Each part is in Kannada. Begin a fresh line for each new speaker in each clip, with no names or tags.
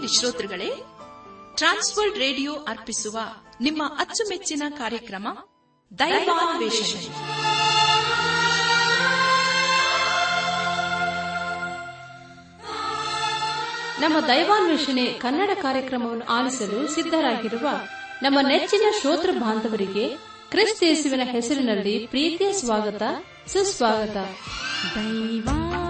ಬಾನುಲಿ ಶ್ರೋತೃಗಳೇ ಟ್ರಾನ್ಸ್ವರ್ಲ್ಡ್ ರೇಡಿಯೋ ಅರ್ಪಿಸುವ ನಿಮ್ಮ ಅಚ್ಚುಮೆಚ್ಚಿನ ಕಾರ್ಯಕ್ರಮ ದೈವಾನ್ವೇಷಣೆ.
ನಮ್ಮ ದೈವಾನ್ವೇಷಣೆ ಕನ್ನಡ ಕಾರ್ಯಕ್ರಮವನ್ನು ಆಲಿಸಲು ಸಿದ್ಧರಾಗಿರುವ ನಮ್ಮ ನೆಚ್ಚಿನ ಶ್ರೋತೃ ಬಾಂಧವರಿಗೆ ಕ್ರಿಸ್ತೇಸುವಿನ ಹೆಸರಿನಲ್ಲಿ ಪ್ರೀತಿಯ ಸ್ವಾಗತ ಸುಸ್ವಾಗತ.
ದೈವಾನ್ವೇಷಣೆ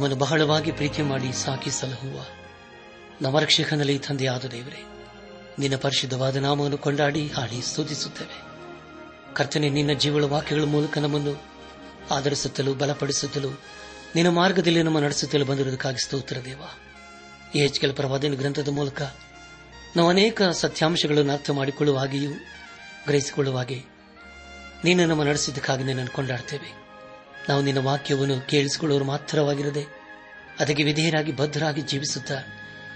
ನಮ್ಮನ್ನು ಬಹಳವಾಗಿ ಪ್ರೀತಿ ಮಾಡಿ ಸಾಕಿ ಸಲಹುವ ನಮ್ಮ ರಕ್ಷಕನಲ್ಲಿ ತಂದೆಯಾದ ದೇವರೇ, ನಿನ್ನ ಪರಿಶುದ್ಧವಾದ ನಾಮವನ್ನು ಕೊಂಡಾಡಿ ಹಾಡಿ ಸ್ತುತಿಸುತ್ತೇವೆ. ಕರ್ತನೆ, ನಿನ್ನ ಜೀವಳ ವಾಕ್ಯಗಳ ಮೂಲಕ ನಮ್ಮನ್ನು ಆಧರಿಸುತ್ತಲೂ ಬಲಪಡಿಸುತ್ತಲೂ ನಿನ್ನ ಮಾರ್ಗದಲ್ಲಿ ನಮ್ಮ ನಡೆಸುತ್ತಲೂ ಬಂದಿರುವುದಕ್ಕಾಗಿ ಸ್ತೋತ್ರ ದೇವ. ಈ ಕೆಲ ಪ್ರವಾದಿನ ಗ್ರಂಥದ ಮೂಲಕ ನಾವು ಅನೇಕ ಸತ್ಯಾಂಶಗಳನ್ನು ಅರ್ಥ ಮಾಡಿಕೊಳ್ಳುವ ಹಾಗೆಯೂ ಗ್ರಹಿಸಿಕೊಳ್ಳುವ ಹಾಗೆ ನೀನು ನಮ್ಮ ನಡೆಸಿದ್ದಕ್ಕಾಗಿ ಕೊಂಡಾಡ್ತೇವೆ. ನಾವು ನಿನ್ನ ವಾಕ್ಯವನ್ನು ಕೇಳಿಸಿಕೊಳ್ಳುವರು ಮಾತ್ರವಾಗಿರದೆ ಅದಕ್ಕೆ ವಿಧೇಯರಾಗಿ ಬದ್ಧರಾಗಿ ಜೀವಿಸುತ್ತಾ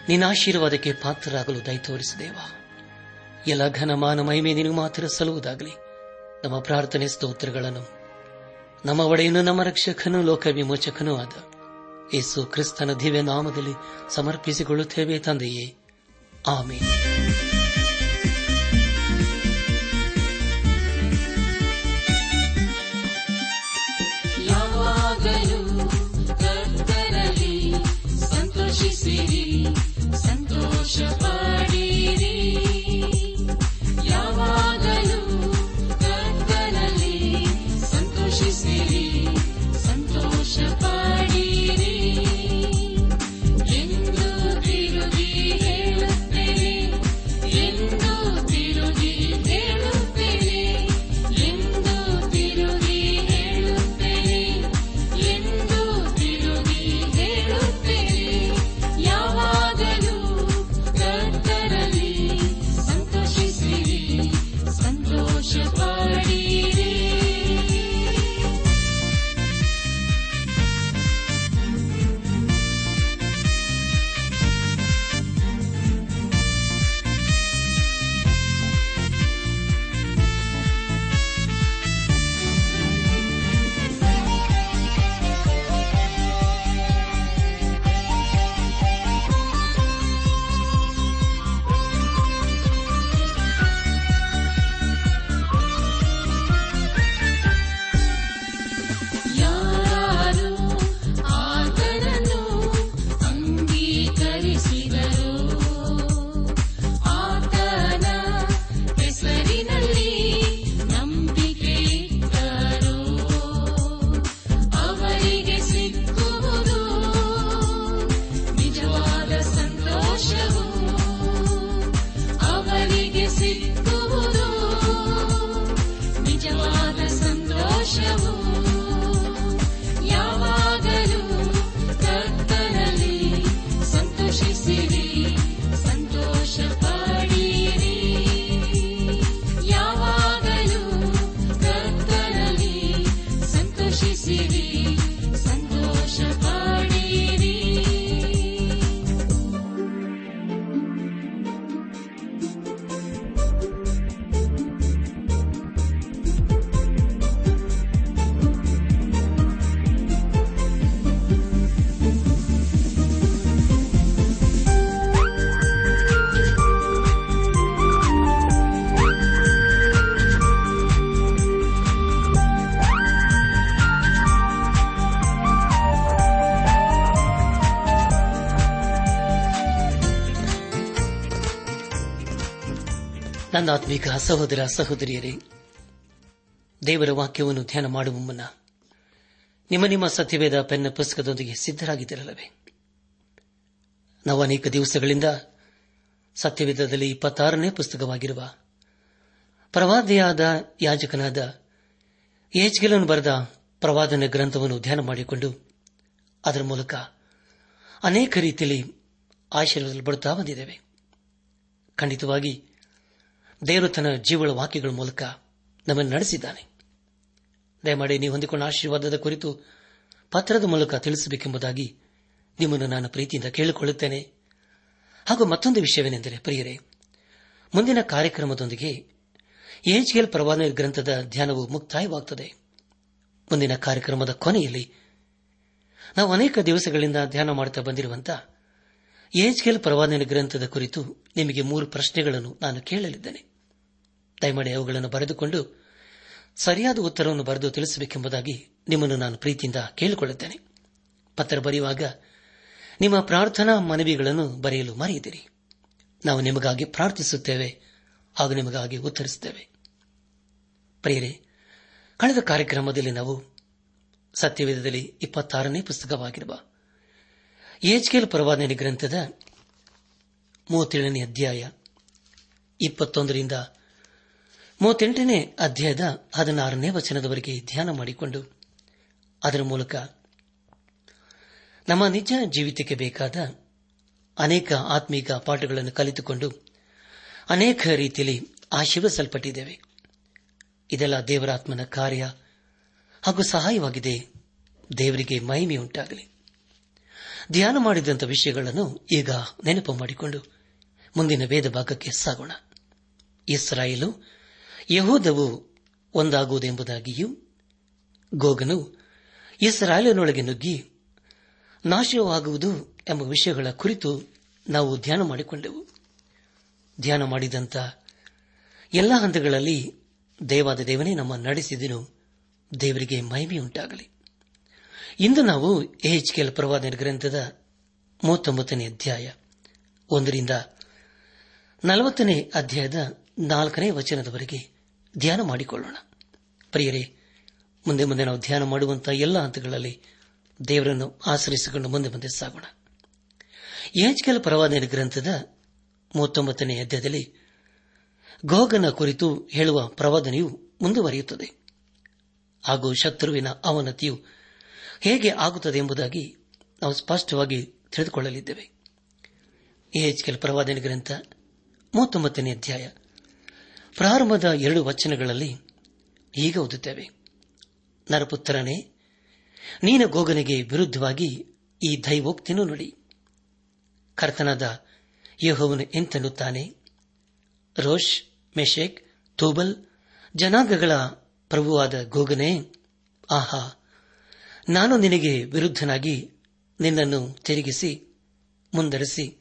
ನಿನ್ನ ಆಶೀರ್ವಾದಕ್ಕೆ ಪಾತ್ರರಾಗಲು ದಯ ತೋರಿಸಿದೇವ. ಎಲ್ಲ ಘನಮಾನ ಮಹಿಮೆ ನಿನಗೆ ಮಾತ್ರ ಸಲ್ಲುವುದಾಗಲಿ. ನಮ್ಮ ಪ್ರಾರ್ಥನೆ ಸ್ತೋತ್ರಗಳನ್ನು ನಮ್ಮ ಒಡೆಯನು ನಮ್ಮ ರಕ್ಷಕನು ಲೋಕ ವಿಮೋಚಕನೂ ಆದ ಯೇಸು ಕ್ರಿಸ್ತನ ದಿವ್ಯ ನಾಮದಲ್ಲಿ ಸಮರ್ಪಿಸಿಕೊಳ್ಳುತ್ತೇವೆ ತಂದೆಯೇ. ಆಮೇಲೆ ನನ್ನ ಆತ್ಮೀಕ ಸಹೋದರ ಸಹೋದರಿಯರೇ ದೇವರ ವಾಕ್ಯವನ್ನು ಧ್ಯಾನ ಮಾಡುವ ಮುನ್ನ ನಿಮ್ಮ ನಿಮ್ಮ ಸತ್ಯವೇದ ಪೆನ್ನ ಪುಸ್ತಕದೊಂದಿಗೆ ಸಿದ್ದರಾಗಿದ್ದಿರಲವೇ ನಾವು ಅನೇಕ ದಿವಸಗಳಿಂದ ಸತ್ಯವೇದದಲ್ಲಿ ಇಪ್ಪತ್ತಾರನೇ ಪುಸ್ತಕವಾಗಿರುವ ಪ್ರವಾದಿಯಾದ ಯಾಜಕನಾದ ಏಜ್ಗೆಲನ್ನು ಬರೆದ ಪ್ರವಾದನ ಗ್ರಂಥವನ್ನು ಧ್ಯಾನ ಮಾಡಿಕೊಂಡು ಅದರ ಮೂಲಕ ಅನೇಕ ರೀತಿಯಲ್ಲಿ ಆಶೀರ್ವಾದ ಬರುತ್ತಾ ಬಂದಿದ್ದೇವೆ. ಖಂಡಿತವಾಗಿ ದೇವರು ತನ್ನ ಜೀವಳ ವಾಕ್ಯಗಳ ಮೂಲಕ ನಮ್ಮನ್ನು ನಡೆಸಿದ್ದಾನೆ. ದಯಮಾಡಿ ನೀವು ಹೊಂದಿಕೊಂಡ ಆಶೀರ್ವಾದದ ಕುರಿತು ಪತ್ರದ ಮೂಲಕ ತಿಳಿಸಬೇಕೆಂಬುದಾಗಿ ನಿಮ್ಮನ್ನು ನಾನು ಪ್ರೀತಿಯಿಂದ ಕೇಳಿಕೊಳ್ಳುತ್ತೇನೆ. ಹಾಗೂ ಮತ್ತೊಂದು ವಿಷಯವೇನೆಂದರೆ, ಪ್ರಿಯರೇ, ಮುಂದಿನ ಕಾರ್ಯಕ್ರಮದೊಂದಿಗೆ ಏಜ್ಗೇಲ್ ಪ್ರವಾದ ಗ್ರಂಥದ ಧ್ಯಾನವು ಮುಕ್ತಾಯವಾಗುತ್ತದೆ ಮುಂದಿನ ಕಾರ್ಯಕ್ರಮದ ಕೊನೆಯಲ್ಲಿ ನಾವು ಅನೇಕ ದಿವಸಗಳಿಂದ ಧ್ಯಾನ ಮಾಡುತ್ತಾ ಬಂದಿರುವಂತಹ ಕೆಲ್ ಪ್ರವಾದನ ಗ್ರಂಥದ ಕುರಿತು ನಿಮಗೆ ಮೂರು ಪ್ರಶ್ನೆಗಳನ್ನು ನಾನು ಕೇಳಲಿದ್ದೇನೆ. ದಯಮಾಡಿ ಅವುಗಳನ್ನು ಬರೆದುಕೊಂಡು ಸರಿಯಾದ ಉತ್ತರವನ್ನು ಬರೆದು ತಿಳಿಸಬೇಕೆಂಬುದಾಗಿ ನಿಮ್ಮನ್ನು ನಾನು ಪ್ರೀತಿಯಿಂದ ಕೇಳಿಕೊಳ್ಳುತ್ತೇನೆ. ಪತ್ರ ಬರೆಯುವಾಗ ನಿಮ್ಮ ಪ್ರಾರ್ಥನಾ ಮನವಿಗಳನ್ನು ಬರೆಯಲು ಮರೆಯದಿರಿ. ನಾವು ನಿಮಗಾಗಿ ಪ್ರಾರ್ಥಿಸುತ್ತೇವೆ ಹಾಗೂ ನಿಮಗಾಗಿ ಉತ್ತರಿಸುತ್ತೇವೆ. ಪ್ರಿಯರೇ, ಕಳೆದ ಕಾರ್ಯಕ್ರಮದಲ್ಲಿ ನಾವು ಸತ್ಯವೇದದಲ್ಲಿ ಇಪ್ಪತ್ತಾರನೇ ಪುಸ್ತಕವಾಗಿರುವ ಏಜ್ಕೇಲ್ ಪರವಾದನೆ ಗ್ರಂಥದ ಮೂವತ್ತೇಳನೇ ಅಧ್ಯಾಯ ಇಪ್ಪತ್ತೊಂದರಿಂದ ಮೂವತ್ತೆಂಟನೇ ಅಧ್ಯಾಯದ ಹದಿನಾರನೇ ವಚನದವರೆಗೆ ಧ್ಯಾನ ಮಾಡಿಕೊಂಡು ಅದರ ಮೂಲಕ ನಮ್ಮ ನಿಜ ಜೀವಿತಕ್ಕೆ ಬೇಕಾದ ಅನೇಕ ಆತ್ಮೀಕ ಪಾಠಗಳನ್ನು ಕಲಿತುಕೊಂಡು ಅನೇಕ ರೀತಿಯಲ್ಲಿ ಆಶೀರ್ವಿಸಲ್ಪಟ್ಟಿದ್ದೇವೆ ಇದೆಲ್ಲ ದೇವರಾತ್ಮನ ಕಾರ್ಯ ಹಾಗೂ ಸಹಾಯವಾಗಿದೆ. ದೇವರಿಗೆ ಮಹಿಮೆಯುಂಟಾಗಲಿ ಧ್ಯಾನ ಮಾಡಿದಂಥ ವಿಷಯಗಳನ್ನು ಈಗ ನೆನಪು ಮಾಡಿಕೊಂಡು ಮುಂದಿನ ವೇದ ಭಾಗಕ್ಕೆ ಸಾಗೋಣ. ಇಸ್ರಾಯೇಲು ಯಹೂದವು ಒಂದಾಗುವುದೆಂಬುದಾಗಿಯೂ ಗೋಗನು ಇಸ್ರಾಯೇಲನೊಳಗೆ ನುಗ್ಗಿ ನಾಶವಾಗುವುದು ಎಂಬ ವಿಷಯಗಳ ಕುರಿತು ನಾವು ಧ್ಯಾನ ಮಾಡಿಕೊಂಡೆವು. ಧ್ಯಾನ ಮಾಡಿದಂಥ ಎಲ್ಲ ಹಂತಗಳಲ್ಲಿ ದೇವಾದ ದೇವನೇ ನಮ್ಮ ನಡೆಸಿದನು. ದೇವರಿಗೆ ಮಹಿಮೆಯುಂಟಾಗಲಿ. ಇಂದು ನಾವು ಎಚ್ಕೆಲ್ ಪ್ರವಾದನ ಗ್ರಂಥದ ಮೂವತ್ತೊಂಬತ್ತನೇ ಅಧ್ಯಾಯ ಒಂದರಿಂದ ನಲವತ್ತನೇ ಅಧ್ಯಾಯದ ನಾಲ್ಕನೇ ವಚನದವರೆಗೆ ಧ್ಯಾನ ಮಾಡಿಕೊಳ್ಳೋಣ. ಪ್ರಿಯರೇ, ಮುಂದೆ ಮುಂದೆ ನಾವು ಧ್ಯಾನ ಮಾಡುವಂತಹ ಎಲ್ಲ ಹಂತಗಳಲ್ಲಿ ದೇವರನ್ನು ಆಶ್ರಯಿಸಿಕೊಂಡು ಮುಂದೆ ಮುಂದೆ ಸಾಗೋಣ. ಎಚ್ಕೆಲ್ ಪ್ರವಾದನ ಗ್ರಂಥದ ಮೂವತ್ತೊಂಬತ್ತನೇ ಅಧ್ಯಾಯದಲ್ಲಿ ಗೋಗನ ಕುರಿತು ಹೇಳುವ ಪ್ರವಾದನೆಯು ಮುಂದುವರಿಯುತ್ತದೆ. ಹಾಗೂ ಶತ್ರುವಿನ ಅವನತಿಯು ಹೇಗೆ ಆಗುತ್ತದೆ ಎಂಬುದಾಗಿ ನಾವು ಸ್ಪಷ್ಟವಾಗಿ ತಿಳಿದುಕೊಳ್ಳಲಿದ್ದೇವೆ. ಎಚ್ಕೆಲ್ ಪ್ರವಾದನೆ ಗ್ರಂಥ ಮೂವತ್ತೊಂಬತ್ತನೇ ಅಧ್ಯಾಯ ಪ್ರಾರಂಭದ ಎರಡು ವಚನಗಳಲ್ಲಿ ಈಗ ಓದುತ್ತೇವೆ. ನರಪುತ್ರನೇ, ನೀನ ಗೋಗನಿಗೆ ವಿರುದ್ಧವಾಗಿ ಈ ದೈವೋಕ್ತಿನ ನುಡಿ. ಕರ್ತನಾದ ಯಹೋವನು ಎಂತೆನ್ನುತ್ತಾನೆ? ರೋಷ್, ಮೆಷೇಕ್, ತೂಬಲ್, ಜನಾಂಗಗಳ ಪ್ರಭುವಾದ ಗೋಗನೇ, ಆಹಾ, ನಾನು ನಿನಗೆ ವಿರುದ್ಧನಾಗಿ ನಿನ್ನನ್ನು ತಿರುಗಿಸಿ, ಮುಂದರಿಸಿ,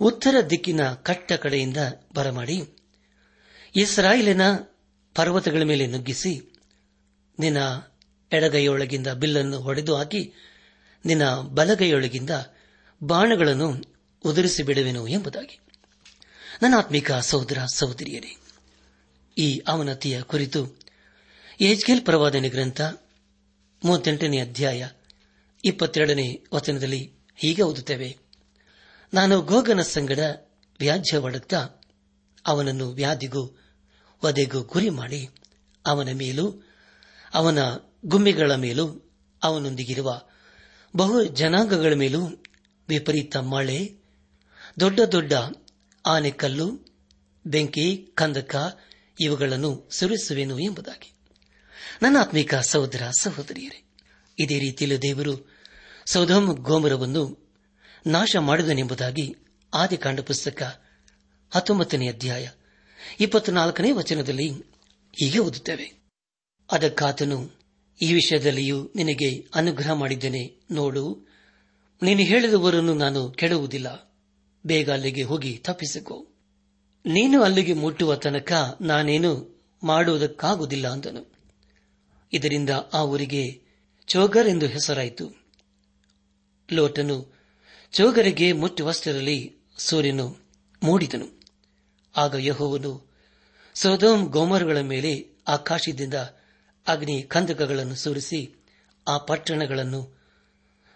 ಉತ್ತರ ದಿಕ್ಕಿನ ಕಟ್ಟ ಕಡೆಯಿಂದ ಬರಮಾಡಿ. ಇಸ್ರಾಯೇಲಿನ ಪರ್ವತಗಳ ಮೇಲೆ ನುಗ್ಗಿಸಿ ನಿನ್ನ ಎಡಗೈಯೊಳಗಿಂದ ಬಿಲ್ಲನ್ನು ಹೊಡೆದು ಹಾಕಿ ನಿನ್ನ ಬಲಗೈಯೊಳಗಿಂದ ಬಾಣಗಳನ್ನು ಉದುರಿಸಿ ಬಿಡುವೆನು ಎಂಬುದಾಗಿ. ನನ್ನ ಆತ್ಮಿಕ ಸಹೋದರ ಸಹೋದರಿಯರೇ, ಈ ಅವನತಿಯ ಕುರಿತು ಏಜ್ಗೇಲ್ ಪ್ರವಾದನೆ ಗ್ರಂಥ ಮೂವತ್ತೆಂಟನೇ ಅಧ್ಯಾಯ ಇಪ್ಪತ್ತೆರಡನೇ ವಚನದಲ್ಲಿ ಹೀಗೆ ಓದುತ್ತೇವೆ. ನಾನು ಗೋಗನ ಸಂಗಡ ವ್ಯಾಜ್ಯ ಅವನನ್ನು ವ್ಯಾಧಿಗೂ ವಧೆಗೂ ಗುರಿ ಮಾಡಿ ಅವನ ಮೇಲೂ, ಅವನ ಗುಮ್ಮಿಗಳ ಮೇಲೂ ಅವನೊಂದಿಗಿರುವ ಬಹು ಜನಾಂಗಗಳ ಮೇಲೂ ವಿಪರೀತ ಮಳೆ, ದೊಡ್ಡ ದೊಡ್ಡ ಆನೆಕಲ್ಲು, ಬೆಂಕಿ, ಕಂದಕ ಇವುಗಳನ್ನು ಸುರಿಸುವೆನು ಎಂಬುದಾಗಿ. ನನ್ನ ಆತ್ಮಿಕ ಸಹೋದರ ಸಹೋದರಿಯರೇ, ಇದೇ ರೀತಿಯಲ್ಲಿ ದೇವರು ಸೌಧಮ್ ಗೋಮರವನ್ನು ನಾಶ ಮಾಡಿದನೆಂಬುದಾಗಿ ಆದಿಕಾಂಡ ಪುಸ್ತಕ ಹತ್ತೊಂಬತ್ತನೇ ಅಧ್ಯಾಯ ಇಪ್ಪತ್ನಾಲ್ಕನೇ ವಚನದಲ್ಲಿ ಹೀಗೆ ಓದುತ್ತೇವೆ. ಅದಕ್ಕಾತನು ಈ ವಿಷಯದಲ್ಲಿಯೂ ನಿನಗೆ ಅನುಗ್ರಹ ಮಾಡಿದ್ದೇನೆ, ನೋಡು. ನೀನು ಹೇಳಿದವರನ್ನು ನಾನು ಕೆಡುವುದಿಲ್ಲ ಬೇಗ ಅಲ್ಲಿಗೆ ಹೋಗಿ ತಪ್ಪಿಸಿಕೊ. ನೀನು ಅಲ್ಲಿಗೆ ಮುಟ್ಟುವ ತನಕ ನಾನೇನು ಮಾಡುವುದಕ್ಕಾಗುವುದಿಲ್ಲ ಅಂದನು. ಇದರಿಂದ ಆ ಊರಿಗೆ ಚೋಗರ್ ಎಂದು ಹೆಸರಾಯಿತು. ಲೋಟನು ಚೋಗರಿಗೆ ಮುಟ್ಟುವಷ್ಟರಲ್ಲಿ ಸೂರ್ಯನು ಮೂಡಿದನು. ಆಗ ಯಹೋವನು ಸೋದೋಮ್ ಗೋಮರ್ಗಳ ಮೇಲೆ ಆಕಾಶದಿಂದ ಅಗ್ನಿ ಕಂದಕಗಳನ್ನು ಸುರಿಸಿ ಆ ಪಟ್ಟಣಗಳನ್ನು,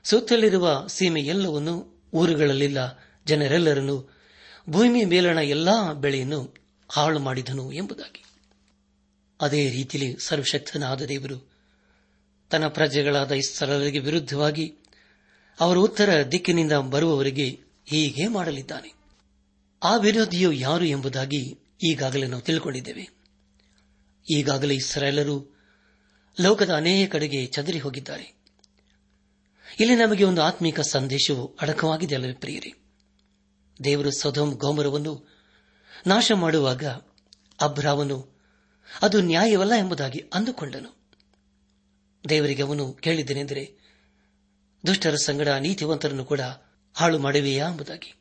ಸುತ್ತಲಿರುವ ಸೀಮೆ ಎಲ್ಲವನ್ನು ಊರುಗಳಲ್ಲಿಲ್ಲ, ಜನರೆಲ್ಲರನ್ನು ಭೂಮಿ ಮೇಲಣ ಎಲ್ಲಾ ಬೆಳೆಯನ್ನು ಹಾಳು ಮಾಡಿದನು ಎಂಬುದಾಗಿ. ಅದೇ ರೀತಿಯಲ್ಲಿ ಸರ್ವಶಕ್ತನಾದ ದೇವರು ತನ್ನ ಪ್ರಜೆಗಳಾದ ಇಸ್ರಾಲರಿಗೆ ವಿರುದ್ಧವಾಗಿ ಅವರ ಉತ್ತರ ದಿಕ್ಕಿನಿಂದ ಬರುವವರಿಗೆ ಹೀಗೆ ಮಾಡಲಿದ್ದಾನೆ. ಆ ವಿರೋಧಿಯು ಯಾರು ಎಂಬುದಾಗಿ ಈಗಾಗಲೇ ನಾವು ತಿಳ್ಕೊಂಡಿದ್ದೇವೆ. ಈಗಾಗಲೇ ಇಸ್ರಾಯೇಲರು ಲೋಕದ ಅನೇಕ ಕಡೆಗೆ ಚದರಿ ಹೋಗಿದ್ದಾರೆ. ಇಲ್ಲಿ ನಮಗೆ ಒಂದು ಆತ್ಮಿಕ ಸಂದೇಶವು ಅಡಕವಾಗಿದೆ ಅಲ್ಲವೇ ಪ್ರಿಯರಿ. ದೇವರು ಸದೋಮ್ ಗೋಮರವನ್ನು ನಾಶ ಮಾಡುವಾಗ ಅಬ್ರಾವನು ಅದು ನ್ಯಾಯವಲ್ಲ ಎಂಬುದಾಗಿ ಅಂದುಕೊಂಡನು. ದೇವರಿಗೆ ಅವನು ಕೇಳಿದ್ದೇನೆಂದರೆ, ದುಷ್ಟರ ಸಂಗಡ ನೀತಿವಂತರನ್ನು ಕೂಡ ಹಾಳು ಮಾಡುವೆಯಾ ಎಂಬುದಾಗಿ.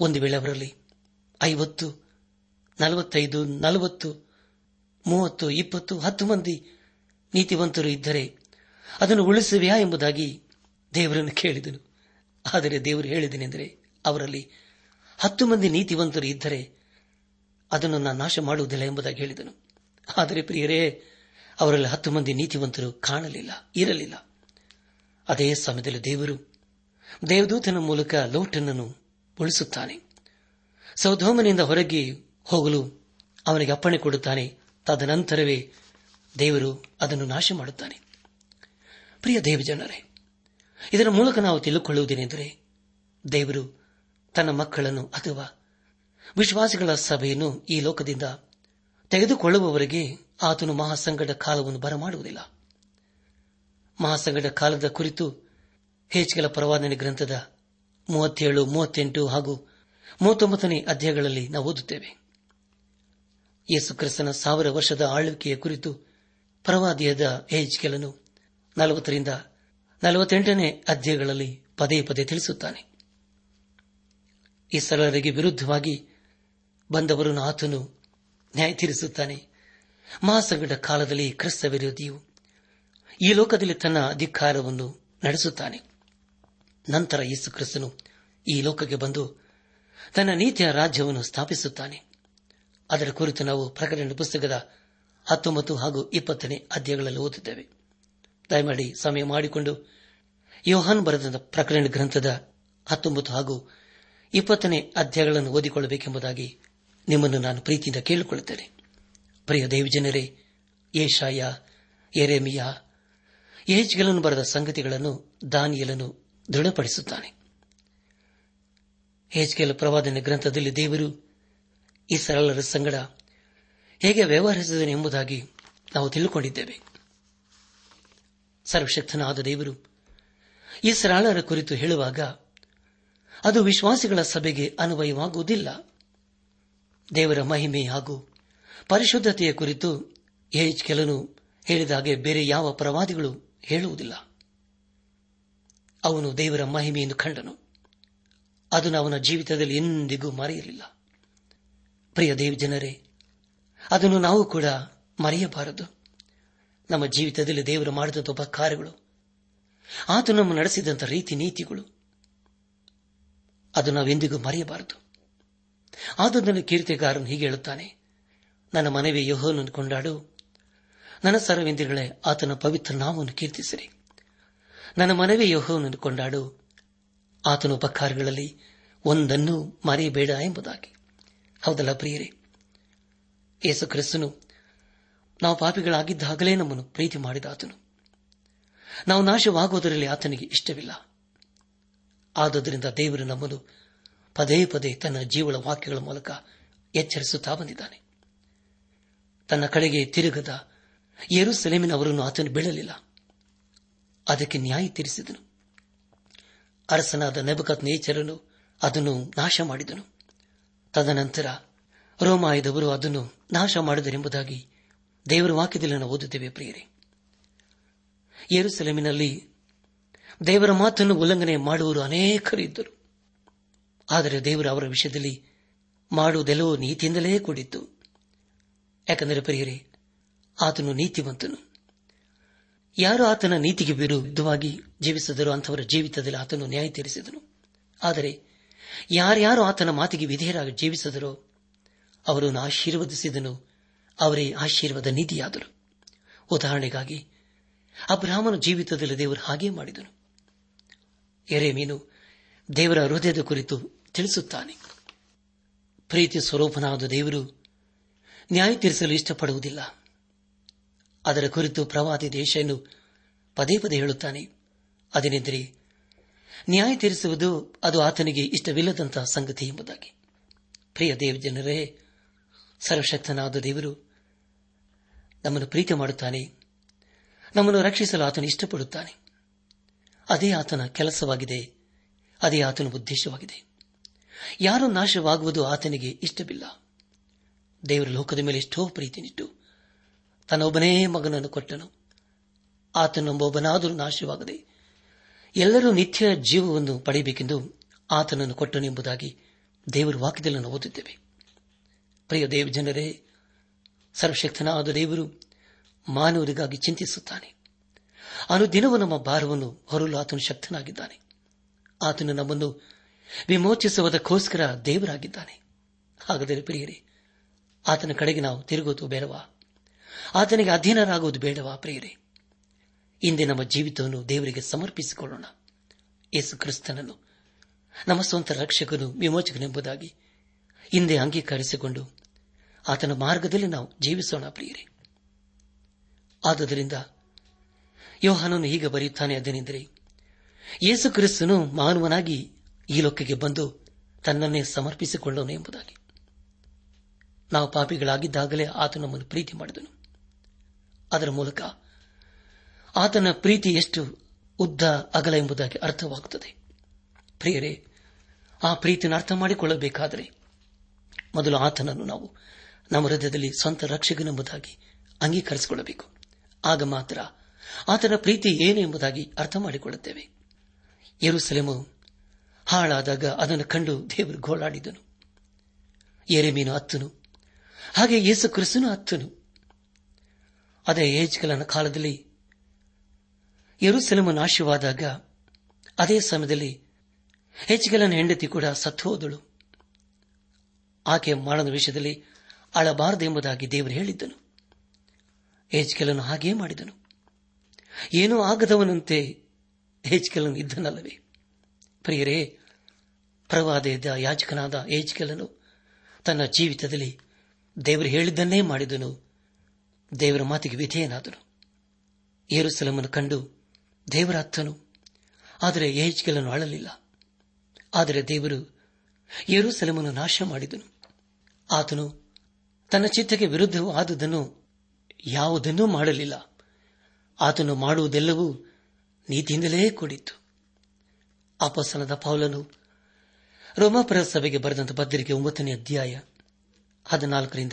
ಒಂದು ವೇಳೆ ಅವರಲ್ಲಿ ಐವತ್ತು, ನಲವತ್ತೈದು, ನಲವತ್ತು, ಮೂವತ್ತು, ಇಪ್ಪತ್ತು, ಹತ್ತು ಮಂದಿ ನೀತಿವಂತರು ಇದ್ದರೆ ಅದನ್ನು ಉಳಿಸುವೆಯಾ ಎಂಬುದಾಗಿ ದೇವರನ್ನು ಕೇಳಿದನು. ಆದರೆ ದೇವರು ಹೇಳಿದನೆಂದರೆ ಅವರಲ್ಲಿ ಹತ್ತು ಮಂದಿ ನೀತಿವಂತರು ಇದ್ದರೆ ಅದನ್ನು ನಾನು ನಾಶ ಮಾಡುವುದಿಲ್ಲ ಎಂಬುದಾಗಿ ಹೇಳಿದನು. ಆದರೆ ಪ್ರಿಯರೇ, ಅವರಲ್ಲಿ ಹತ್ತು ಮಂದಿ ನೀತಿವಂತರು ಕಾಣಲಿಲ್ಲ, ಇರಲಿಲ್ಲ. ಅದೇ ಸಮಯದಲ್ಲಿ ದೇವರು ದೇವದೂತನ ಮೂಲಕ ಲೋಟನನ್ನು ಉಳಿಸುತ್ತಾನೆ. ಸೌಧೋಮನಿಂದ ಹೊರಗೆ ಹೋಗಲು ಅವನಿಗೆ ಅಪ್ಪಣೆ ಕೊಡುತ್ತಾನೆ. ತದನಂತರವೇ ದೇವರು ಅದನ್ನು ನಾಶ ಮಾಡುತ್ತಾನೆ. ಪ್ರಿಯ ದೇವಜನರೇ, ಇದರ ಮೂಲಕ ನಾವು ತಿಳಿದುಕೊಳ್ಳುವುದೇನೆಂದರೆ ದೇವರು ತನ್ನ ಮಕ್ಕಳನ್ನು ಅಥವಾ ವಿಶ್ವಾಸಿಗಳ ಸಭೆಯನ್ನು ಈ ಲೋಕದಿಂದ ತೆಗೆದುಕೊಳ್ಳುವವರೆಗೆ ಆತನು ಮಹಾಸಂಗಡ ಕಾಲವನ್ನು ಬರಮಾಡುವುದಿಲ್ಲ. ಮಹಾಸಂಗಡ ಕಾಲದ ಕುರಿತು ಹೆಚ್ಚಿಗೆಲ ಪರವಾದನೆ ಗ್ರಂಥದ ಮೂವತ್ತೇಳು, ಮೂವತ್ತೆಂಟು ಹಾಗೂ ಮೂವತ್ತೊಂಬತ್ತನೇ ಅಧ್ಯಾಯಗಳಲ್ಲಿ ನಾವು ಓದುತ್ತೇವೆ. ಯೇಸು ಕ್ರಿಸ್ತನ ಸಾವಿರ ವರ್ಷದ ಆಳ್ವಿಕೆಯ ಕುರಿತು ಪ್ರವಾದಿಯದ ಹೇಜ್ಕೆಲನು ನಲವತ್ತರಿಂದ ನಲವತ್ತೆಂಟನೇ ಅಧ್ಯಾಯಗಳಲ್ಲಿ ಪದೇ ಪದೇ ತಿಳಿಸುತ್ತಾನೆ. ಈ ಸರಳರಿಗೆ ವಿರುದ್ಧವಾಗಿ ಬಂದವರನ್ನು ಆತನು ನ್ಯಾಯ ತೀರಿಸುತ್ತಾನೆ ಮಹಾಸಂಗಡ ಕಾಲದಲ್ಲಿ ಕ್ರಿಸ್ತ ವಿರೋಧಿಯು ಈ ಲೋಕದಲ್ಲಿ ತನ್ನ ಅಧಿಕಾರವನ್ನು ನಡೆಸುತ್ತಾನೆ. ನಂತರ ಯೇಸು ಕ್ರಿಸ್ತನು ಈ ಲೋಕಕ್ಕೆ ಬಂದು ತನ್ನ ನೀತಿಯ ರಾಜ್ಯವನ್ನು ಸ್ಥಾಪಿಸುತ್ತಾನೆ. ಅದರ ಕುರಿತು ನಾವು ಪ್ರಕಟಣೆ ಪುಸ್ತಕದ ಹತ್ತೊಂಬತ್ತು ಹಾಗೂ ಇಪ್ಪತ್ತನೇ ಅಧ್ಯಾಯಗಳಲ್ಲಿ ಓದುತ್ತೇವೆ. ದಯಮಾಡಿ ಸಮಯ ಮಾಡಿಕೊಂಡು ಯೋಹಾನ್ ಬರೆದ ಪ್ರಕರಣ ಗ್ರಂಥದ ಹತ್ತೊಂಬತ್ತು ಹಾಗೂ ಇಪ್ಪತ್ತನೇ ಅಧ್ಯಾಯಗಳನ್ನು ಓದಿಕೊಳ್ಳಬೇಕೆಂಬುದಾಗಿ ನಿಮ್ಮನ್ನು ನಾನು ಪ್ರೀತಿಯಿಂದ ಕೇಳಿಕೊಳ್ಳುತ್ತೇನೆ. ಪ್ರಿಯ ದೇವಜನರೇ, ಏಷಾಯ ಎರೆಮಿಯ ಏಜ್ಗಳನ್ನು ಬರೆದ ಸಂಗತಿಗಳನ್ನು ದಾನಿಯಲನ್ನು ದೃಢಪಡಿಸುತ್ತಾನೆ. ಹೆಚ್ಕೆಲ್ ಪ್ರವಾದನ ಗ್ರಂಥದಲ್ಲಿ ದೇವರು ಈ ಸರಳರ ಸಂಗಡ ಹೇಗೆ ವ್ಯವಹರಿಸಿದನು ಎಂಬುದಾಗಿ ನಾವು ತಿಳಿದುಕೊಂಡಿದ್ದೇವೆ ಸರ್ವಶಕ್ತನಾದ ದೇವರು ಈ ಸರಳರ ಕುರಿತು ಹೇಳುವಾಗ ಅದು ವಿಶ್ವಾಸಿಗಳ ಸಭೆಗೆ ಅನ್ವಯವಾಗುವುದಿಲ್ಲ. ದೇವರ ಮಹಿಮೆ ಹಾಗೂ ಪರಿಶುದ್ಧತೆಯ ಕುರಿತು ಕೆಲನು ಹೇಳಿದ ಹಾಗೆ ಬೇರೆ ಯಾವ ಪ್ರವಾದಿಗಳು ಹೇಳುವುದಿಲ್ಲ. ಅವನು ದೇವರ ಮಹಿಮೆಯನ್ನು ಕಂಡನು. ಅದನ್ನು ಅವನ ಜೀವಿತದಲ್ಲಿ ಎಂದಿಗೂ ಮರೆಯಲಿಲ್ಲ. ಪ್ರಿಯ ದೇವ್ ಜನರೇ, ಅದನ್ನು ನಾವು ಕೂಡ ಮರೆಯಬಾರದು. ನಮ್ಮ ಜೀವಿತದಲ್ಲಿ ದೇವರು ಮಾಡಿದಂಥ ಉಪಕಾರಗಳು ಆತ ನಮ್ಮ ನಡೆಸಿದಂಥ ರೀತಿ ನೀತಿಗಳು, ಅದು ನಾವೆಂದಿಗೂ ಮರೆಯಬಾರದು. ಆದುದನ್ನು ಕೀರ್ತಿಗಾರನು ಹೀಗೆ ಹೇಳುತ್ತಾನೆ, ನನ್ನ ಮನವಿ ಯಹೋನನ್ನು ಕೊಂಡಾಡು, ನನ್ನ ಸರ್ವೇಂದ್ರಗಳೇ ಆತನ ಪವಿತ್ರ ನಾಮವನ್ನು ಕೀರ್ತಿಸಿರಿ. ನನ್ನ ಮನವಿ ಯೋಹವನ್ನು ಕೊಂಡಾಡು. ಆತನ ಉಪಕಾರಗಳಲ್ಲಿ ಒಂದನ್ನು ಮರೆಯಬೇಡ ಎಂಬುದಾಗಿ. ಹೌದಲ್ಲ ಪ್ರಿಯರೇ? ಯೇಸು ಕ್ರಿಸ್ತನು ನಾವು ಪಾಪಿಗಳಾಗಿದ್ದಾಗಲೇ ನಮ್ಮನ್ನು ಪ್ರೀತಿ ಮಾಡಿದ ಆತನು. ನಾವು ನಾಶವಾಗುವುದರಲ್ಲಿ ಆತನಿಗೆ ಇಷ್ಟವಿಲ್ಲ. ಆದುದರಿಂದ ದೇವರು ನಮ್ಮನ್ನು ಪದೇ ಪದೇ ತನ್ನ ಜೀವಳ ವಾಕ್ಯಗಳ ಮೂಲಕ ಎಚ್ಚರಿಸುತ್ತಾ ಬಂದಿದ್ದಾನೆ. ತನ್ನ ಕಡೆಗೆ ತಿರುಗದ ಏರು ಸೆಲೆಮಿನವರನ್ನು ಆತನು ಬೀಳಲಿಲ್ಲ. ಅದಕ್ಕೆ ನ್ಯಾಯ ತೀರಿಸಿದನು. ಅರಸನಾದ ನೆಬಕತ್ ನೇಚರನು ಅದನ್ನು ನಾಶ ಮಾಡಿದನು. ತದನಂತರ ರೋಮಾಯದವರು ಅದನ್ನು ನಾಶ ಮಾಡಿದರೆಂಬುದಾಗಿ ದೇವರ ವಾಕ್ಯದಲ್ಲಿ ನಾವು ಓದುತ್ತೇವೆ ಪ್ರಿಯರೇ. ಏರುಸೆಲೆಮಿನಲ್ಲಿ ದೇವರ ಮಾತನ್ನು ಉಲ್ಲಂಘನೆ ಮಾಡುವರು ಅನೇಕರು ಇದ್ದರು. ಆದರೆ ದೇವರು ಅವರ ವಿಷಯದಲ್ಲಿ ಮಾಡುವುದೆಲ್ಲವೂ ನೀತಿಯಿಂದಲೇ ಕೂಡಿತ್ತು. ಯಾಕಂದರೆ ಪ್ರಿಯರೇ, ಆತನು ನೀತಿವಂತನು. ಯಾರು ಆತನ ನೀತಿಗೆ ವಿರುದ್ಧವಾಗಿ ಜೀವಿಸಿದರೂ ಅಂಥವರ ಜೀವಿತದಲ್ಲಿ ಆತನು ನ್ಯಾಯ ತೀರಿಸಿದನು. ಆದರೆ ಯಾರ್ಯಾರು ಆತನ ಮಾತಿಗೆ ವಿಧೇಯರಾಗಿ ಜೀವಿಸಿದರೋ ಅವರನ್ನು ಆಶೀರ್ವದಿಸಿದನು, ಅವರೇ ಆಶೀರ್ವಾದ ನಿಧಿಯಾದರು ಉದಾಹರಣೆಗಾಗಿ, ಅಬ್ರಾಹ್ಮನ ಜೀವಿತದಲ್ಲಿ ದೇವರು ಹಾಗೆ ಮಾಡಿದನು. ಎರೆಮೀನು ದೇವರ ಹೃದಯದ ಕುರಿತು ತಿಳಿಸುತ್ತಾನೆ. ಪ್ರೀತಿ ಸ್ವರೂಪನಾದ ದೇವರು ನ್ಯಾಯ ತೀರಿಸಲು ಇಷ್ಟಪಡುವುದಿಲ್ಲ. ಅದರ ಕುರಿತು ಪ್ರವಾದಿ ದೇಶವನ್ನು ಪದೇ ಪದೇ ಹೇಳುತ್ತಾನೆ. ಅದೇನೆಂದರೆ, ನ್ಯಾಯ ತೀರಿಸುವುದು ಅದು ಆತನಿಗೆ ಇಷ್ಟವಿಲ್ಲದಂತಹ ಸಂಗತಿ ಎಂಬುದಾಗಿ. ಪ್ರಿಯ ದೇವ ಜನರೇ ಸರ್ವಶಕ್ತನಾದ ದೇವರು ನಮ್ಮನ್ನು ಪ್ರೀತಿ ಮಾಡುತ್ತಾನೆ. ನಮ್ಮನ್ನು ರಕ್ಷಿಸಲು ಆತನು ಇಷ್ಟಪಡುತ್ತಾನೆ. ಅದೇ ಆತನ ಕೆಲಸವಾಗಿದೆ. ಅದೇ ಆತನ ಉದ್ದೇಶವಾಗಿದೆ. ಯಾರು ನಾಶವಾಗುವುದು ಆತನಿಗೆ ಇಷ್ಟವಿಲ್ಲ. ದೇವರ ಲೋಕದ ಮೇಲೆ ಎಷ್ಟೋ ಪ್ರೀತಿನಿಟ್ಟು ತನ್ನೊಬ್ಬನೇ ಮಗನನ್ನು ಕೊಟ್ಟನು. ಆತನೊಬ್ಬೊಬ್ಬನಾದರೂ ನಾಶವಾಗದೆ ಎಲ್ಲರೂ ನಿತ್ಯ ಜೀವವನ್ನು ಪಡೆಯಬೇಕೆಂದು ಆತನನ್ನು ಕೊಟ್ಟನು ಎಂಬುದಾಗಿ ದೇವರು ವಾಕ್ಯದಲ್ಲಿ ನಾವು ಓದುತ್ತೇವೆ. ಪ್ರಿಯ ದೇವ ಜನರೇ, ಸರ್ವಶಕ್ತನಾದ ದೇವರು ಮಾನವರಿಗಾಗಿ ಚಿಂತಿಸುತ್ತಾನೆ. ಅನುದಿನವೂ ನಮ್ಮ ಭಾರವನ್ನು ಹೊರಲು ಆತನು ಶಕ್ತನಾಗಿದ್ದಾನೆ. ಆತನು ನಮ್ಮನ್ನು ವಿಮೋಚಿಸುವುದಕ್ಕೋಸ್ಕರ ದೇವರಾಗಿದ್ದಾನೆ. ಹಾಗಾದರೆ ಪ್ರಿಯರೇ, ಆತನ ಕಡೆಗೆ ನಾವು ತಿರುಗುವುದು ಬೇಡವಾ? ಆತನಿಗೆ ಅಧೀನರಾಗುವುದು ಬೇಡವಾ ಪ್ರಿಯರೇ? ಇಂದೇ ನಮ್ಮ ಜೀವಿತವನ್ನು ದೇವರಿಗೆ ಸಮರ್ಪಿಸಿಕೊಳ್ಳೋಣ. ಯೇಸು ಕ್ರಿಸ್ತನನ್ನು, ನಮ್ಮ ಸ್ವಂತ ರಕ್ಷಕನು ವಿಮೋಚಕನೆಂಬುದಾಗಿ ಹಿಂದೆ ಅಂಗೀಕರಿಸಿಕೊಂಡು ಆತನ ಮಾರ್ಗದಲ್ಲಿ ನಾವು ಜೀವಿಸೋಣ ಪ್ರಿಯರೇ. ಆದುದರಿಂದ ಯೋಹಾನನು ಹೀಗೆ ಬರೆಯುತ್ತಾನೆ ಅದನೆಂದರೆ, ಯೇಸು ಕ್ರಿಸ್ತನು ಮಾನವನಾಗಿ ಈ ಲೋಕಕ್ಕೆ ಬಂದು ತನ್ನನ್ನೇ ಸಮರ್ಪಿಸಿಕೊಳ್ಳೋಣ ಎಂಬುದಾಗಿ. ನಾವು ಪಾಪಿಗಳಾಗಿದ್ದಾಗಲೇ ಆತ ನಮ್ಮನ್ನು ಪ್ರೀತಿ ಮಾಡಿದನು. ಅದರ ಮೂಲಕ ಆತನ ಪ್ರೀತಿ ಎಷ್ಟು ಉದ್ದ, ಅಗಲ ಎಂಬುದಾಗಿ ಅರ್ಥವಾಗುತ್ತದೆ. ಪ್ರಿಯರೇ, ಆ ಪ್ರೀತಿಯನ್ನು ಅರ್ಥ ಮಾಡಿಕೊಳ್ಳಬೇಕಾದರೆ ಮೊದಲು ಆತನನ್ನು ನಾವು ನಮ್ಮ ಹೃದಯದಲ್ಲಿ ಸ್ವಂತ ರಕ್ಷಕನೆಂಬುದಾಗಿ ಅಂಗೀಕರಿಸಿಕೊಳ್ಳಬೇಕು. ಆಗ ಮಾತ್ರ ಆತನ ಪ್ರೀತಿ ಏನು ಎಂಬುದಾಗಿ ಅರ್ಥ ಮಾಡಿಕೊಳ್ಳುತ್ತೇವೆ. ಯರುಸಲೆಮು ಹಾಳಾದಾಗ ಅದನ್ನು ಕಂಡು ದೇವರು ಗೋಳಾಡಿದನು. ಎರೆಮೀನು ಹತ್ತನು ಹಾಗೆ ಯೇಸು ಕ್ರಿಸ್ತನು ಹತ್ತನು ಅದೇ ಏಜ್ಕಲನ ಕಾಲದಲ್ಲಿ ಯರುಸೆಲಮ ನಾಶವಾದಾಗ ಅದೇ ಸಮಯದಲ್ಲಿ ಹೆಚ್ಗೆಲನ ಹೆಂಡತಿ ಕೂಡ ಸತ್ತು ಹೋದಳು ಆಕೆ ಮರಣದ ವಿಷಯದಲ್ಲಿ ಅಳಬಾರದೆಂಬುದಾಗಿ ದೇವರು ಹೇಳಿದ್ದನು. ಹೆಚ್ಕೆಲನು ಹಾಗೇ ಮಾಡಿದನು. ಏನೂ ಆಗದವನಂತೆ ಹೆಚ್ಕೆಲನು ಇದ್ದನಲ್ಲವೇ? ಪ್ರಿಯರೇ ಪ್ರವಾದದ ಯಾಜಕನಾದ ಏಜ್ಕೆಲನು ತನ್ನ ಜೀವಿತದಲ್ಲಿ ದೇವರು ಹೇಳಿದ್ದನ್ನೇ ಮಾಡಿದನು. ದೇವರ ಮಾತಿಗೆ ವಿಧೇಯನಾದನು. ಏರುಸಲಮನ್ನು ಕಂಡು ದೇವರ ಅತ್ತನು ಆದರೆ ಏಜ್ಗೆಲನು ಅಳಲಿಲ್ಲ ಆದರೆ ದೇವರು ಏರುಸಲಮನ್ನು ನಾಶ ಮಾಡಿದನು ಆತನು ತನ್ನ ಚಿತ್ತಕ್ಕೆ ವಿರುದ್ಧವೂ ಆದುದನ್ನು ಯಾವುದನ್ನೂ ಮಾಡಲಿಲ್ಲ. ಆತನು ಮಾಡುವುದೆಲ್ಲವೂ ನೀತಿಯಿಂದಲೇ ಕೂಡಿತ್ತು. ಅಪಸನದ ಪೌಲನು ರೋಮಾಪುರ ಸಭೆಗೆ ಬರೆದಂತ ಪತ್ರಿಕೆ ಒಂಬತ್ತನೇ ಅಧ್ಯಾಯ ಹದಿನಾಲ್ಕರಿಂದ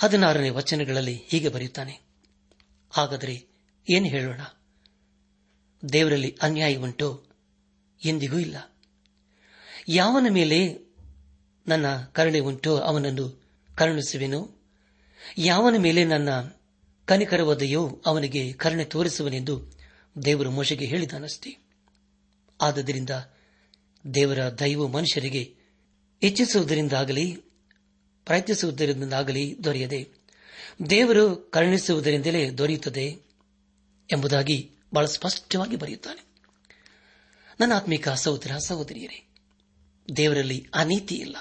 ಹದಿನಾರನೇ ವಚನಗಳಲ್ಲಿ ಹೀಗೆ ಬರೆಯುತ್ತಾನೆ. ಹಾಗಾದರೆ ಏನು ಹೇಳೋಣ? ದೇವರಲ್ಲಿ ಅನ್ಯಾಯ ಉಂಟು, ಎಂದಿಗೂ ಇಲ್ಲ. ಯಾವನ ಮೇಲೆ ನನ್ನ ಕರುಣೆ ಉಂಟೋ, ಅವನನ್ನು ಕರುಣಿಸುವೆನು? ಯಾವನ ಮೇಲೆ ನನ್ನ ಕನಿಕರವದೆಯೋ ಅವನಿಗೆ ಕರುಣೆ ತೋರಿಸುವನೆಂದು ದೇವರು ಮೋಶೆಗೆ ಹೇಳಿದಾನಷ್ಟೇ. ಆದ್ದರಿಂದ ದೇವರ ದೈವ ಮನುಷ್ಯರಿಗೆ ಇಚ್ಛಿಸುವುದರಿಂದಾಗಲಿ ಪ್ರಯತ್ನಿಸುವುದರಿಂದಾಗಲಿ ದೊರೆಯದೆ, ದೇವರು ಕರುಣಿಸುವುದರಿಂದಲೇ ದೊರೆಯುತ್ತದೆ ಎಂಬುದಾಗಿ ಬಹಳ ಸ್ಪಷ್ಟವಾಗಿ ಬರೆಯುತ್ತಾನೆ. ನನ್ನ ಆತ್ಮಿಕ ಸಹೋದರ, ಸಹೋದರಿಯರೇ, ದೇವರಲ್ಲಿ ಅನೀತಿ ಇಲ್ಲ.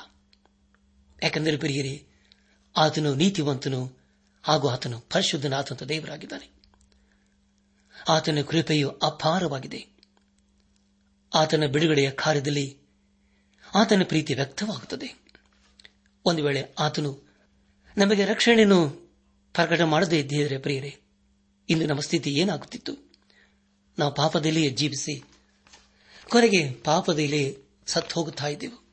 ಯಾಕೆಂದರೆ ಪ್ರಿಯರೇ, ಆತನು ನೀತಿವಂತನು ಹಾಗೂ ಆತನು ಪರಿಶುದ್ಧನಾದಂಥ ದೇವರಾಗಿದ್ದಾನೆ. ಆತನ ಕೃಪೆಯು ಅಪಾರವಾಗಿದೆ. ಆತನ ಬಿಡುಗಡೆಯ ಕಾರ್ಯದಲ್ಲಿ ಆತನ ಪ್ರೀತಿ ವ್ಯಕ್ತವಾಗುತ್ತದೆ. ಒಂದು ವೇಳೆ ಆತನು ನಮಗೆ ರಕ್ಷಣೆಯನ್ನು ಪ್ರಕಟ ಮಾಡದೇ ಇದ್ದಿದ್ದರೆ ಪ್ರಿಯರೇ, ಇಂದು ನಮ್ಮ ಸ್ಥಿತಿ ಏನಾಗುತ್ತಿತ್ತು? ನಾವು ಪಾಪದಲ್ಲಿಯೇ ಜೀವಿಸಿ, ಕೊನೆಗೆ ಪಾಪದಲ್ಲಿ ಸತ್ತು ಹೋಗುತ್ತಾ ಇದ್ದೆವು.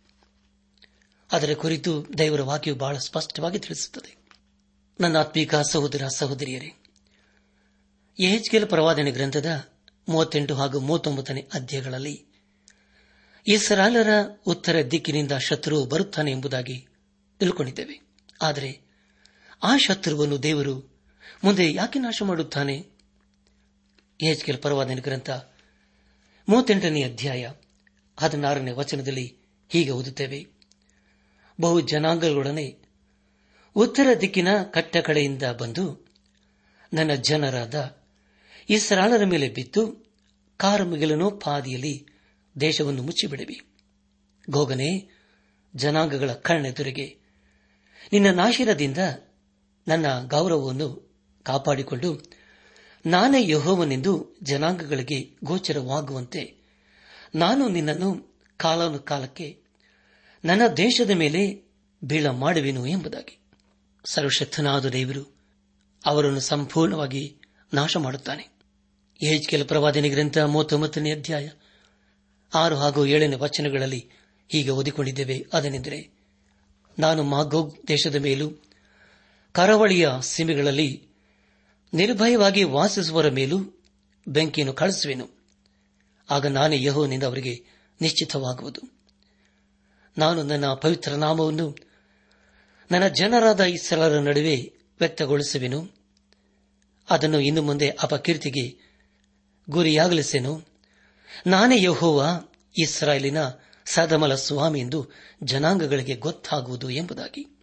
ಅದರ ಕುರಿತು ದೇವರ ವಾಕ್ಯವು ಬಹಳ ಸ್ಪಷ್ಟವಾಗಿ ತಿಳಿಸುತ್ತದೆ. ನನ್ನ ಆತ್ಮೀಕ ಸಹೋದರ ಸಹೋದರಿಯರೇ ಯಹೆಚ್ಕೆಲ್ ಪ್ರವಾದನೆ ಗ್ರಂಥದ ಮೂವತ್ತೆಂಟು ಹಾಗೂ ಮೂವತ್ತೊಂಬತ್ತನೇ ಅಧ್ಯಾಯಗಳಲ್ಲಿ ಇಸ್ರಾಲರ ಉತ್ತರ ದಿಕ್ಕಿನಿಂದ ಶತ್ರು ಬರುತ್ತಾನೆ ಎಂಬುದಾಗಿ ತಿಳ್ಕೊಂಡಿದ್ದೇವೆ. ಆದರೆ ಆ ಶತ್ರುವನ್ನು ದೇವರು ಮುಂದೆ ಯಾಕೆ ನಾಶ ಮಾಡುತ್ತಾನೆ? ಎಚ್ಕೆಲ್ ಪರವಾದ ಗ್ರಂಥ ಮೂವತ್ತೆಂಟನೇ ಅಧ್ಯಾಯ ಹದಿನಾರನೇ ವಚನದಲ್ಲಿ ಹೀಗೆ ಓದುತ್ತೇವೆ. ಬಹು ಜನಾಂಗಗಳೊಡನೆ ಉತ್ತರ ದಿಕ್ಕಿನ ಕಟ್ಟ ಕಡೆಯಿಂದ ಬಂದು ನನ್ನ ಜನರಾದ ಇಸ್ರಾಳರ ಮೇಲೆ ಬಿದ್ದು ಕಾರಮಿಗಲನೋ ಪಾದಿಯಲ್ಲಿ ದೇಶವನ್ನು ಮುಚ್ಚಿಬಿಡವಿ ಗೋಗನೆ, ಜನಾಂಗಗಳ ಕಣ್ಣೆದುರಿಗೆ ನಿನ್ನ ನಾಶಿರದಿಂದ ನನ್ನ ಗೌರವವನ್ನು ಕಾಪಾಡಿಕೊಂಡು ನಾನೇ ಯಹೋವನೆಂದು ಜನಾಂಗಗಳಿಗೆ ಗೋಚರವಾಗುವಂತೆ. ನಾನು ನಿನ್ನನ್ನು ಕಾಲಾನುಕಾಲಕ್ಕೆ ನನ್ನ ದೇಶದ ಮೇಲೆ ಬೀಳ ಮಾಡುವೆನು ಎಂಬುದಾಗಿ. ಸರ್ವಶಕ್ತನಾದ ದೇವರು ಅವರನ್ನು ಸಂಪೂರ್ಣವಾಗಿ ನಾಶ ಮಾಡುತ್ತಾನೆ ಕೆಲ ಪ್ರವಾದನೆ ಗ್ರಂಥ ಮೂವತ್ತೊಂಬತ್ತನೇ ಅಧ್ಯಾಯ ಆರು ಹಾಗೂ ಏಳನೇ ವಚನಗಳಲ್ಲಿ ಹೀಗೆ ಓದಿಕೊಂಡಿದ್ದೇವೆ, ಅದನೆಂದರೆ ನಾನು ಮಾಗೋಗ್ ದೇಶದ ಮೇಲೂ, ಕರಾವಳಿಯ ಸೀಮೆಗಳಲ್ಲಿ ನಿರ್ಭಯವಾಗಿ ವಾಸಿಸುವರ ಮೇಲೂ ಬೆಂಕಿಯನ್ನು ಕಳಿಸುವೆನು ಆಗ ನಾನೇ ಯಹೋನಿಂದ ಅವರಿಗೆ ನಿಶ್ಚಿತವಾಗುವುದು. ನಾನು ನನ್ನ ಪವಿತ್ರ ನಾಮವನ್ನು ನನ್ನ ಜನರಾದ ಇಸ್ರಾಲರ ನಡುವೆ ವ್ಯಕ್ತಗೊಳಿಸುವೆನು. ಅದನ್ನು ಇನ್ನು ಮುಂದೆ ಅಪಕೀರ್ತಿಗೆ ಗುರಿಯಾಗಲಿಸೆನು. ನಾನೇ ಯಹೋವ ಇಸ್ರಾಯೇಲಿನ ಸದಮಲ ಸ್ವಾಮಿ ಎಂದು ಜನಾಂಗಗಳಿಗೆ ಗೊತ್ತಾಗುವುದು ಎಂಬುದಾಗಿ.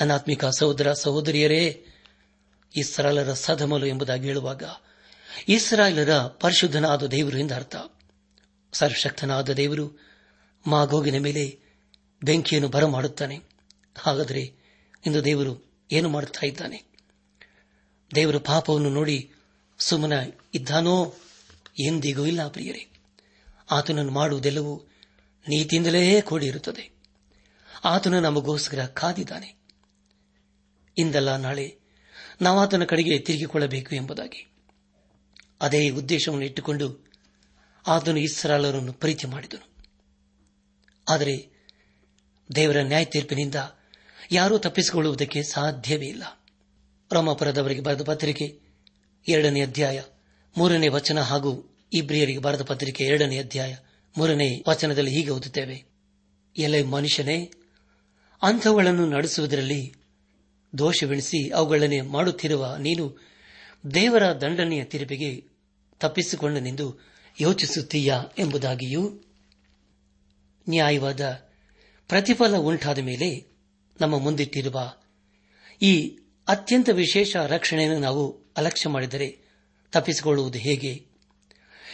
ಅನಾತ್ಮಿಕ ಸಹೋದರ ಸಹೋದರಿಯರೇ ಇಸ್ರಾಲರ ಸದಮಲು ಎಂಬುದಾಗಿ ಹೇಳುವಾಗ, ಇಸ್ರಾಯೇಲರ ಪರಿಶುದ್ಧನಾದ ದೇವರು ಎಂದರ್ಥ ಸರ್ವಶಕ್ತನಾದ ದೇವರು ಮಾಗೋಗಿನ ಮೇಲೆ ಬೆಂಕಿಯನ್ನು ಬರಮಾಡುತ್ತಾನೆ. ಹಾಗಾದರೆ ಇಂದು ದೇವರು ಏನು ಮಾಡುತ್ತಾ ಇದ್ದಾನೆ? ದೇವರು ಪಾಪವನ್ನು ನೋಡಿ ಸುಮ್ಮನ ಇದ್ದಾನೋ ಎಂದಿಗೂ ಇಲ್ಲ ಪ್ರಿಯರೇ. ಆತನನ್ನು ಮಾಡುವುದೆಲ್ಲವೂ ನೀತಿಯಿಂದಲೇ ಕೂಡಿರುತ್ತದೆ. ಆತನು ನಮಗೋಸ್ಕರ ಕಾದಿದ್ದಾನೆ. ಇಂದಲ್ಲ ನಾಳೆ ನಾವಾತನ ಕಡೆಗೆ ತಿರುಗಿಕೊಳ್ಳಬೇಕು ಎಂಬುದಾಗಿ. ಅದೇ ಉದ್ದೇಶವನ್ನು ಇಟ್ಟುಕೊಂಡು ಆತನು ಇಸ್ರಾಲರನ್ನು ಪ್ರೀತಿ ಮಾಡಿದನು. ಆದರೆ ದೇವರ ನ್ಯಾಯ ತೀರ್ಪಿನಿಂದ ಯಾರೂ ತಪ್ಪಿಸಿಕೊಳ್ಳುವುದಕ್ಕೆ ಸಾಧ್ಯವೇ ಇಲ್ಲ. ರೋಮಾಪುರದವರಿಗೆ ಬರೆದ ಪತ್ರಿಕೆ ಎರಡನೇ ಅಧ್ಯಾಯ ಮೂರನೇ ವಚನ ಹಾಗೂ ಇಬ್ರಿಯರಿಗೆ ಬರೆದ ಪತ್ರಿಕೆ ಎರಡನೇ ಅಧ್ಯಾಯ ಮೂರನೇ ವಚನದಲ್ಲಿ ಹೀಗೆ ಓದುತ್ತೇವೆ. ಎಲೆ ಮನುಷ್ಯನೇ, ಅಂಥವುಗಳನ್ನು ನಡೆಸುವುದರಲ್ಲಿ ದೋಷವೆಣಿಸಿ ಅವುಗಳನ್ನೇ ಮಾಡುತ್ತಿರುವ ನೀನು ದೇವರ ದಂಡನೆಯ ತಿರುಪಿಗೆ ತಪ್ಪಿಸಿಕೊಂಡನೆಂದು ಯೋಚಿಸುತ್ತೀಯಾ ಎಂಬುದಾಗಿಯೂ ನ್ಯಾಯವಾದ ಪ್ರತಿಫಲ ಉಂಟಾದ ಮೇಲೆ ನಮ್ಮ ಮುಂದಿಟ್ಟಿರುವ ಈ ಅತ್ಯಂತ ವಿಶೇಷ ರಕ್ಷಣೆಯನ್ನು ನಾವು ಅಲಕ್ಷ್ಯ ಮಾಡಿದರೆ ತಪ್ಪಿಸಿಕೊಳ್ಳುವುದು ಹೇಗೆ?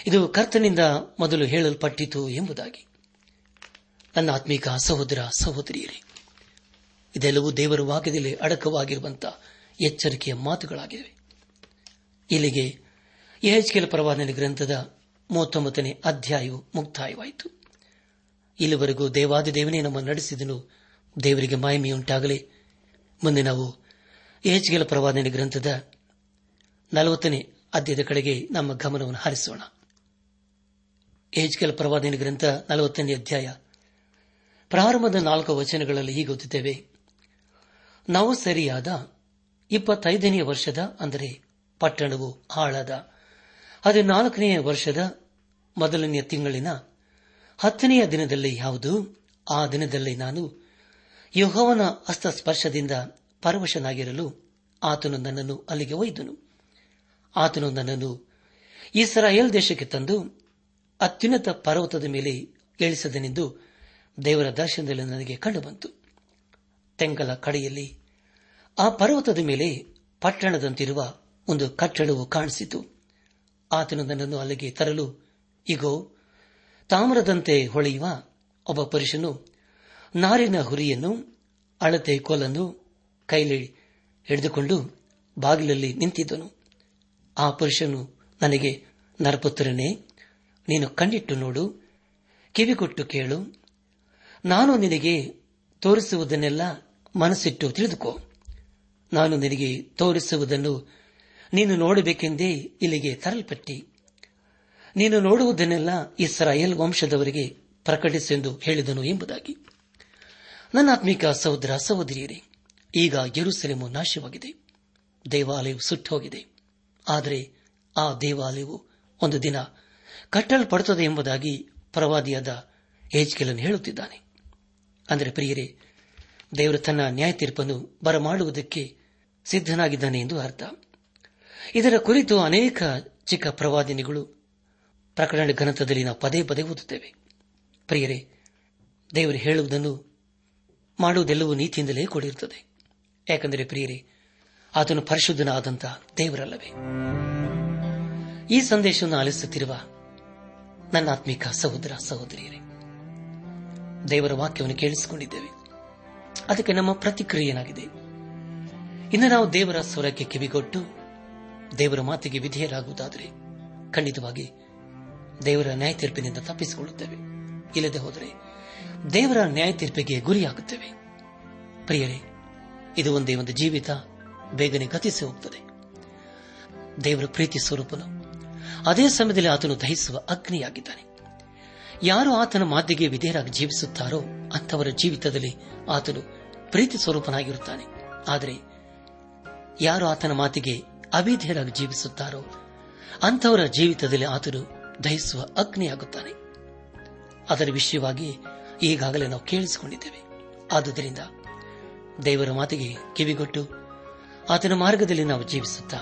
ಇದು ಕರ್ತನಿಂದ ಮೊದಲು ಹೇಳಲ್ಪಟ್ಟಿತು ಎಂಬುದಾಗಿ. ನನ್ನ ಆತ್ಮೀಕ ಸಹೋದರ ಸಹೋದರಿಯರೇ, ಇದೆಲ್ಲವೂ ದೇವರ ವಾಕ್ಯದಲ್ಲಿ ಅಡಕವಾಗಿರುವಂತಹ ಎಚ್ಚರಿಕೆಯ ಮಾತುಗಳಾಗಿವೆ. ಇಲ್ಲಿಗೆ ಎಹೆಚ್ಕೆಲ್ ಪರವಾದನೆ ಗ್ರಂಥದ ಮೂವತ್ತೊಂಬತ್ತನೇ ಅಧ್ಯಾಯವು ಮುಕ್ತಾಯವಾಯಿತು. ಇಲ್ಲಿವರೆಗೂ ದೇವಾದಿ ದೇವನೇ ನಮ್ಮ ನಡೆಸಿದನು. ದೇವರಿಗೆ ಮಾಯಮೆಯುಂಟಾಗಲಿ ಮುಂದೆ ನಾವು ಎಹೆಚ್ಗೆಲ್ ಪ್ರವಾದನೆ ಗ್ರಂಥದ ನಲವತ್ತನೇ ಅಧ್ಯಾಯದ ಕಡೆಗೆ ನಮ್ಮ ಗಮನವನ್ನು ಹರಿಸೋಣ. ಎಹೆಚ್ಗೆಲ ಪ್ರವಾದಿನ ಗ್ರಂಥ ನಲವತ್ತನೇ ಅಧ್ಯಾಯ. ಪ್ರಾರಂಭದ ನಾಲ್ಕು ವಚನಗಳಲ್ಲಿ ಹೀಗೆ ಓದುತ್ತೇವೆ. ನಾವು ಸರಿಯಾದ ಇಪ್ಪತ್ತೈದನೆಯ ವರ್ಷದ, ಅಂದರೆ ಪಟ್ಟಣವು ಹಾಳಾದ ಹದಿನಾಲ್ಕನೆಯ ವರ್ಷದ ಮೊದಲನೆಯ ತಿಂಗಳಿನ ಹತ್ತನೆಯ ದಿನದಲ್ಲಿ ಯಾವುದು? ಆ ದಿನದಲ್ಲಿ ನಾನು ಯಹೋವನ ಹಸ್ತಸ್ಪರ್ಶದಿಂದ ಪರವಶನಾಗಿರಲು ಆತನು ನನ್ನನ್ನು ಅಲ್ಲಿಗೆ ಒಯ್ದನು. ಆತನು ನನ್ನನ್ನು ಇಸ್ರಾಯೇಲ್ ದೇಶಕ್ಕೆ ತಂದು ಅತ್ಯುನ್ನತ ಪರ್ವತದ ಮೇಲೆ ಇಳಿಸದನೆಂದು ದೇವರ ದರ್ಶನದಲ್ಲಿ ನನಗೆ ಕಂಡುಬಂತು. ತೆಂಗಲ ಕಡೆಯಲ್ಲಿ ಆ ಪರ್ವತದ ಮೇಲೆ ಪಟ್ಟಣದಂತಿರುವ ಒಂದು ಕಟ್ಟಡವು ಕಾಣಿಸಿತು. ಆತನು ನನ್ನನ್ನು ಅಲ್ಲಿಗೆ ತರಲು, ಇಗೋ, ತಾಮ್ರದಂತೆ ಹೊಳೆಯುವ ಒಬ್ಬ ಪುರುಷನು ನಾರಿನ ಹುರಿಯನ್ನು, ಅಳತೆ ಕೋಲನ್ನು ಕೈಲಿ ಹಿಡಿದುಕೊಂಡು ಬಾಗಿಲಲ್ಲಿ ನಿಂತಿದ್ದನು. ಆ ಪುರುಷನು ನನಗೆ ನರಪುತ್ರನೇ ನೀನು ಕಣ್ಣಿಟ್ಟು ನೋಡು, ಕಿವಿಗೊಟ್ಟು ಕೇಳು. ನಾನು ನಿನಗೆ ತೋರಿಸುವುದನ್ನೆಲ್ಲ ಮನಸ್ಸಿಟ್ಟು ತಿಳಿದುಕೋ. ನಾನು ನಿನಗೆ ತೋರಿಸುವುದನ್ನು ನೀನು ನೋಡಬೇಕೆಂದೇ ಇಲ್ಲಿಗೆ ತರಲ್ಪಟ್ಟಿ. ನೀನು ನೋಡುವುದನ್ನೆಲ್ಲ ಇಸ್ರಾಯೇಲ್ ವಂಶದವರಿಗೆ ಪ್ರಕಟಿಸೆಂದು ಹೇಳಿದನು ಎಂಬುದಾಗಿ. ನನ್ನ ಆತ್ಮಿಕ ಸಹೋದರ ಸಹೋದರಿಯರೇ, ಈಗ ಯರುಸೆಲೆಮು ನಾಶವಾಗಿದೆ. ದೇವಾಲಯವು ಸುಟ್ಟೋಗಿದೆ. ಆದರೆ ಆ ದೇವಾಲಯವು ಒಂದು ದಿನ ಕಟ್ಟಲ್ಪಡುತ್ತದೆ ಎಂಬುದಾಗಿ ಪ್ರವಾದಿಯಾದ ಏಜ್ಕೆಲನ್ನು ಹೇಳುತ್ತಿದ್ದಾನೆ. ಅಂದರೆ ಪ್ರಿಯರೇ, ದೇವರು ತನ್ನ ನ್ಯಾಯ ತೀರ್ಪನ್ನು ಬರಮಾಡುವುದಕ್ಕೆ ಸಿದ್ದನಾಗಿದ್ದಾನೆ ಎಂದು ಅರ್ಥ. ಇದರ ಕುರಿತು ಅನೇಕ ಚಿಕ್ಕ ಪ್ರವಾದಿನಿಗಳು ಪ್ರಕರಣ ಗ್ರಂಥದಲ್ಲಿ ನಾವು ಪದೇ ಪದೇ ಓದುತ್ತೇವೆ. ಪ್ರಿಯರೇ, ದೇವರು ಹೇಳುವುದನ್ನು ಮಾಡುವುದೆಲ್ಲವೂ ನೀತಿಯಿಂದಲೇ ಕೂಡಿರುತ್ತದೆ. ಯಾಕೆಂದರೆ ಪ್ರಿಯರೇ, ಆತನು ಪರಿಶುದ್ಧನಾದಂತಹ ದೇವರಲ್ಲವೇ. ಈ ಸಂದೇಶವನ್ನು ಆಲಿಸುತ್ತಿರುವ ನನ್ನ ಆತ್ಮಿಕ ಸಹೋದರ, ಸಹೋದರಿಯರೇ, ದೇವರ ವಾಕ್ಯವನ್ನು ಕೇಳಿಸಿಕೊಂಡಿದ್ದೇವೆ. ಅದಕ್ಕೆ ನಮ್ಮ ಪ್ರತಿಕ್ರಿಯೆ ಏನಾಗಿದೆ ಇನ್ನು ನಾವು ದೇವರ ಸ್ವರಕ್ಕೆ ಕಿವಿಗೊಟ್ಟು, ದೇವರ ಮಾತಿಗೆ ವಿಧೇಯರಾಗುವುದಾದರೆ ಖಂಡಿತವಾಗಿ ದೇವರ ನ್ಯಾಯ ತೀರ್ಪಿನಿಂದ ತಪ್ಪಿಸಿಕೊಳ್ಳುತ್ತೇವೆ. ಇಲ್ಲದೆ ಹೋದರೆ ದೇವರ ನ್ಯಾಯ ತೀರ್ಪಿಗೆ ಗುರಿಯಾಗುತ್ತೇವೆ. ಪ್ರಿಯರೇ, ಇದು ಒಂದೇ ಒಂದು ಜೀವಿತ ಬೇಗನೆ ಗತಿಸಿ ಹೋಗುತ್ತದೆ ದೇವರ ಪ್ರೀತಿ ಸ್ವರೂಪನು ಅದೇ ಸಮಯದಲ್ಲಿ ಆತನು ದಹಿಸುವ ಅಗ್ನಿಯಾಗಿದ್ದಾನೆ. ಯಾರು ಆತನ ಮಾತಿಗೆ ವಿಧೇಯರಾಗಿ ಜೀವಿಸುತ್ತಾರೋ ಅಂಥವರ ಜೀವಿತದಲ್ಲಿ ಆತನು ಪ್ರೀತಿ ಸ್ವರೂಪನಾಗಿರುತ್ತಾನೆ. ಆದರೆ ಯಾರು ಆತನ ಮಾತಿಗೆ ಅವಿಧೇಯರಾಗಿ ಜೀವಿಸುತ್ತಾರೋ ಅಂಥವರ ಜೀವಿತದಲ್ಲಿ ಆತನು ದಹಿಸುವ ಅಗ್ನಿಯಾಗುತ್ತಾನೆ. ಅದರ ವಿಷಯವಾಗಿ ಈಗಾಗಲೇ ನಾವು ಕೇಳಿಸಿಕೊಂಡಿದ್ದೇವೆ. ಆದುದರಿಂದ ದೇವರ ಮಾತಿಗೆ ಕಿವಿಗೊಟ್ಟು ಆತನ ಮಾರ್ಗದಲ್ಲಿ ನಾವು ಜೀವಿಸುತ್ತಾ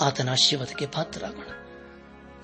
ಆತನ ಆಶೀರ್ವಾದಕ್ಕೆ ಪಾತ್ರರಾಗೋಣ.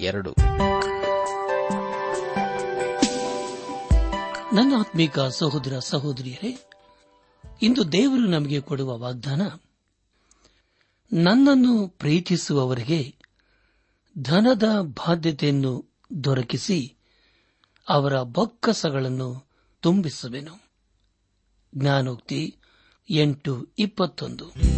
ಎರಡು.
ನನ್ನ ಆತ್ಮೀಕ ಸಹೋದರ ಸಹೋದರಿಯರೇ, ಇಂದು ದೇವರು ನಮಗೆ ಕೊಡುವ ವಾಗ್ದಾನ, ನನ್ನನ್ನು ಪ್ರೀತಿಸುವವರಿಗೆ ಧನದ ಬಾಧ್ಯತೆಯನ್ನು ದೊರಕಿಸಿ ಅವರ ಬೊಕ್ಕಸಗಳನ್ನು ತುಂಬಿಸುವೆನು. ಜ್ಞಾನೋಕ್ತಿ ಎಂಟು ಇಪ್ಪತ್ತೊಂದು.